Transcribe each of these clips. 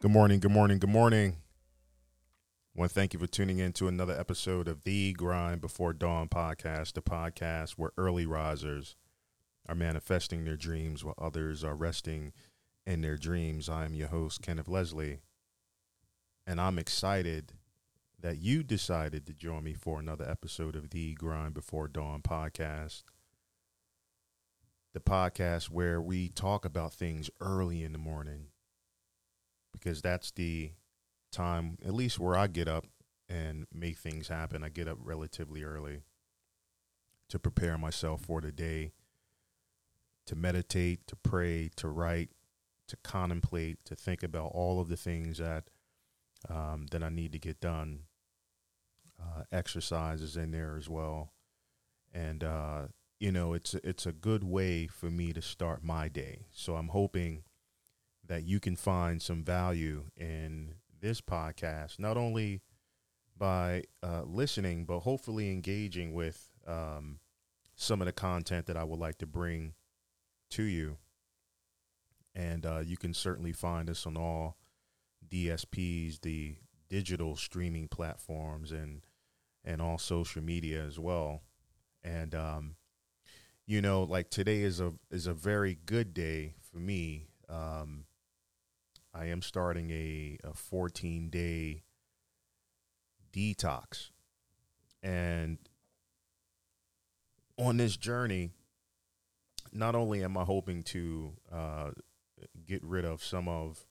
Good morning, good morning, good morning. I want to thank you for tuning in to another episode of the Grind Before Dawn podcast, the podcast where early risers are manifesting their dreams while others are resting in their dreams. I am your host, Kenneth Leslie, and I'm excited that you decided to join me for another episode of the Grind Before Dawn podcast. The podcast where we talk about things early in the morning because that's the time, at least where I get up and make things happen. I get up relatively early to prepare myself for the day, to meditate, to pray, to write, to contemplate, to think about all of the things that um, that I need to get done. Uh, exercise is in there as well, and uh, you know it's it's a good way for me to start my day. So I'm hoping that you can find some value in this podcast, not only by uh, listening, but hopefully engaging with um, some of the content that I would like to bring to you. And uh, you can certainly find us on all DSPs, the digital streaming platforms, and and all social media as well. And um, you know, like today is a is a very good day for me. Um, I am starting a, a 14 day detox. And on this journey, not only am I hoping to uh, get rid of some of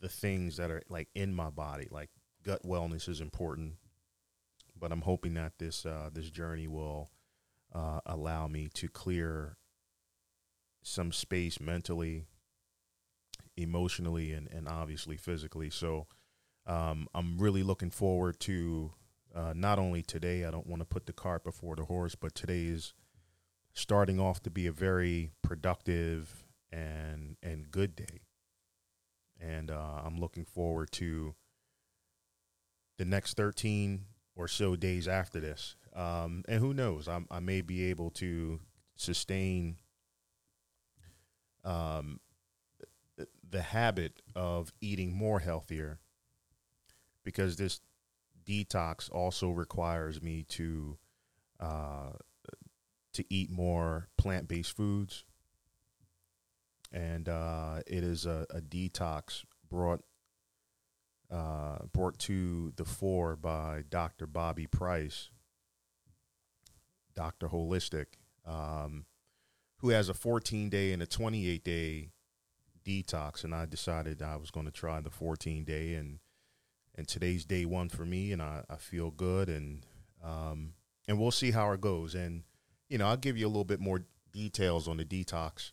the things that are like in my body, like gut wellness is important, but I'm hoping that this uh, this journey will uh, allow me to clear some space mentally, emotionally and, and obviously physically. So um, I'm really looking forward to uh, not only today, I don't want to put the cart before the horse, but today is starting off to be a very productive and and good day. And uh, I'm looking forward to the next 13 or so days after this. Um, and who knows, I'm, i may be able to sustain um, the habit of eating more healthier because this detox also requires me to uh, to eat more plant based foods, and uh, it is a, a detox brought uh, brought to the fore by Dr. Bobby Price, Dr. Holistic, um, who has a 14 day and a 28 day detox, and I decided I was going to try the 14 day, and and today's day one for me, and I, I feel good, and um, and we'll see how it goes, and you know I'll give you a little bit more details on the detox,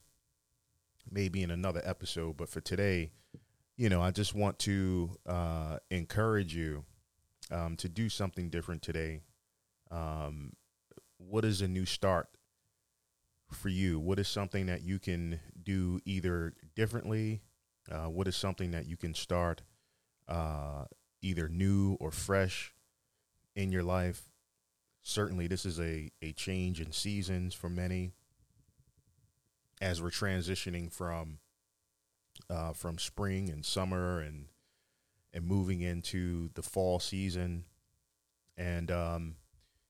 maybe in another episode, but for today, you know I just want to uh, encourage you um, to do something different today. Um, what is a new start for you? What is something that you can do either differently? Uh, what is something that you can start uh, either new or fresh in your life? Certainly, this is a, a change in seasons for many as we're transitioning from uh, from spring and summer and and moving into the fall season. And um,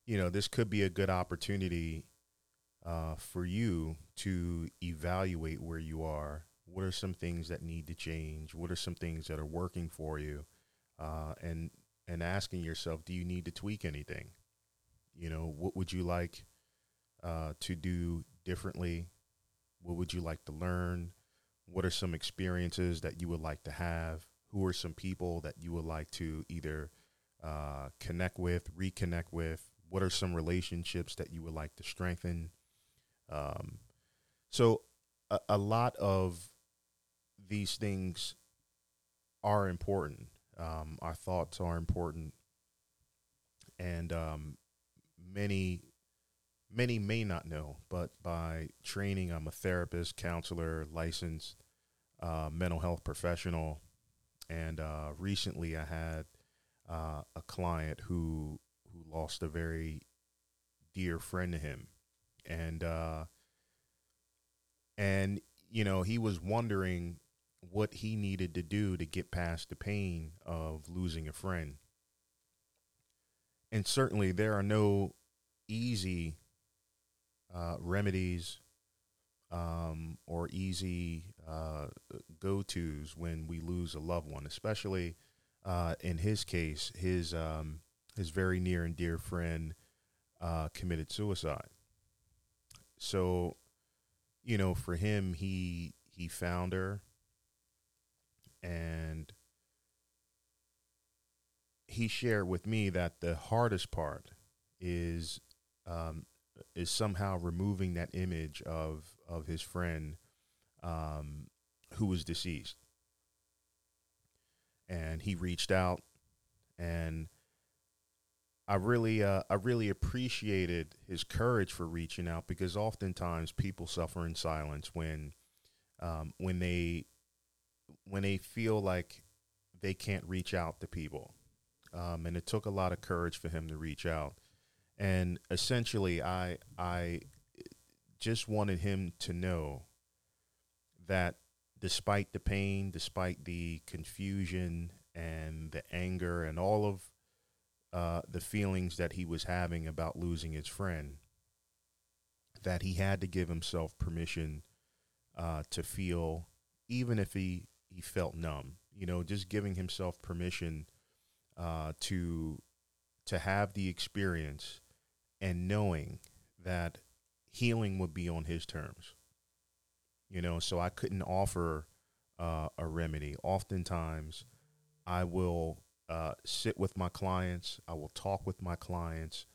you know, this could be a good opportunity uh, for you to evaluate where you are. What are some things that need to change? What are some things that are working for you? Uh, and and asking yourself, do you need to tweak anything? You know, what would you like uh, to do differently? What would you like to learn? What are some experiences that you would like to have? Who are some people that you would like to either uh, connect with, reconnect with? What are some relationships that you would like to strengthen? Um, so a, a lot of these things are important. Um, our thoughts are important, and um, many many may not know, but by training, I'm a therapist, counselor, licensed uh, mental health professional, and uh, recently I had uh, a client who who lost a very dear friend to him, and uh, and you know he was wondering what he needed to do to get past the pain of losing a friend. And certainly, there are no easy uh, remedies um, or easy uh, go tos when we lose a loved one, especially uh, in his case, his um, his very near and dear friend uh, committed suicide. So, you know, for him, he he found her, and he shared with me that the hardest part is um, is somehow removing that image of of his friend um, who was deceased. And he reached out, and I really, uh, I really appreciated his courage for reaching out because oftentimes people suffer in silence when, um, when they, when they feel like they can't reach out to people, um, and it took a lot of courage for him to reach out. And essentially i i just wanted him to know that despite the pain despite the confusion and the anger and all of uh, the feelings that he was having about losing his friend that he had to give himself permission uh, to feel even if he he felt numb you know just giving himself permission uh, to to have the experience and knowing that healing would be on his terms. You know, so I couldn't offer uh, a remedy. Oftentimes, I will uh, sit with my clients, I will talk with my clients,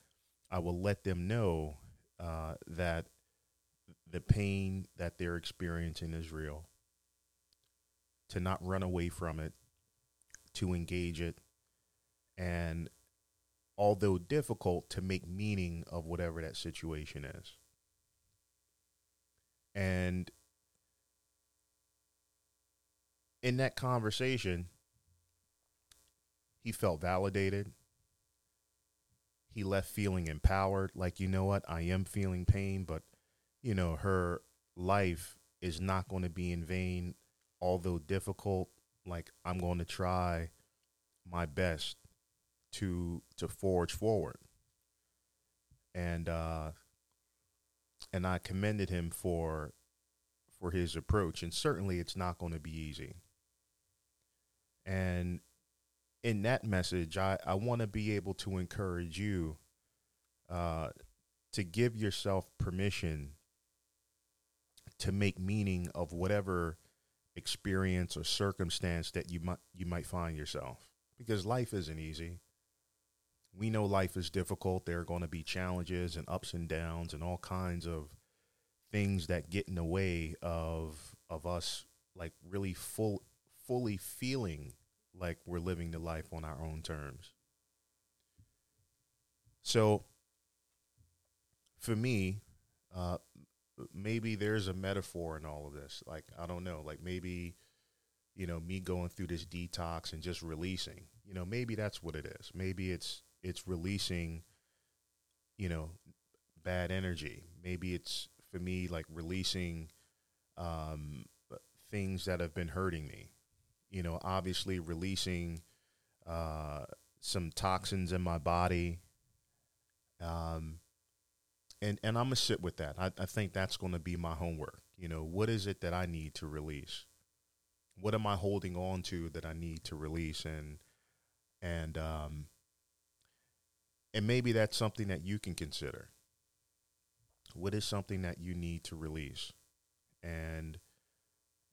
I will let them know uh, that the pain that they're experiencing is real, to not run away from it, to engage it, and although difficult, to make meaning of whatever that situation is. And in that conversation, he felt validated. He left feeling empowered, like, you know what, I am feeling pain, but, you know, her life is not going to be in vain, although difficult. Like, I'm going to try my best to to forge forward. And uh, and I commended him for for his approach. And certainly, it's not going to be easy. And in that message, I, I want to be able to encourage you uh, to give yourself permission to make meaning of whatever experience or circumstance that you might you might find yourself because life isn't easy we know life is difficult. There are going to be challenges and ups and downs and all kinds of things that get in the way of of us like really full fully feeling like we're living the life on our own terms. So for me, uh, maybe there's a metaphor in all of this. Like I don't know, like maybe you know me going through this detox and just releasing. You know, maybe that's what it is. Maybe it's it's releasing, you know, bad energy. Maybe it's for me like releasing um, things that have been hurting me. You know, obviously releasing uh, some toxins in my body. Um, and and I'm gonna sit with that. I, I think that's going to be my homework. You know, what is it that I need to release? What am I holding on to that I need to release? And and um, and maybe that's something that you can consider. What is something that you need to release? And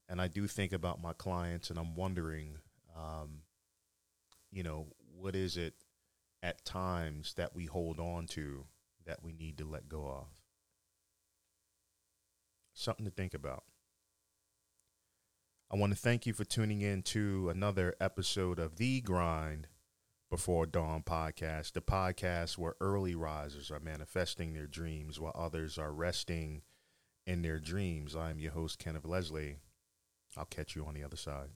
and I do think about my clients, and I'm wondering, um, you know, what is it at times that we hold on to that we need to let go of? Something to think about. I want to thank you for tuning in to another episode of The Grind before Dawn podcast, the podcast where early risers are manifesting their dreams while others are resting in their dreams. I'm your host, Kenneth Leslie. I'll catch you on the other side.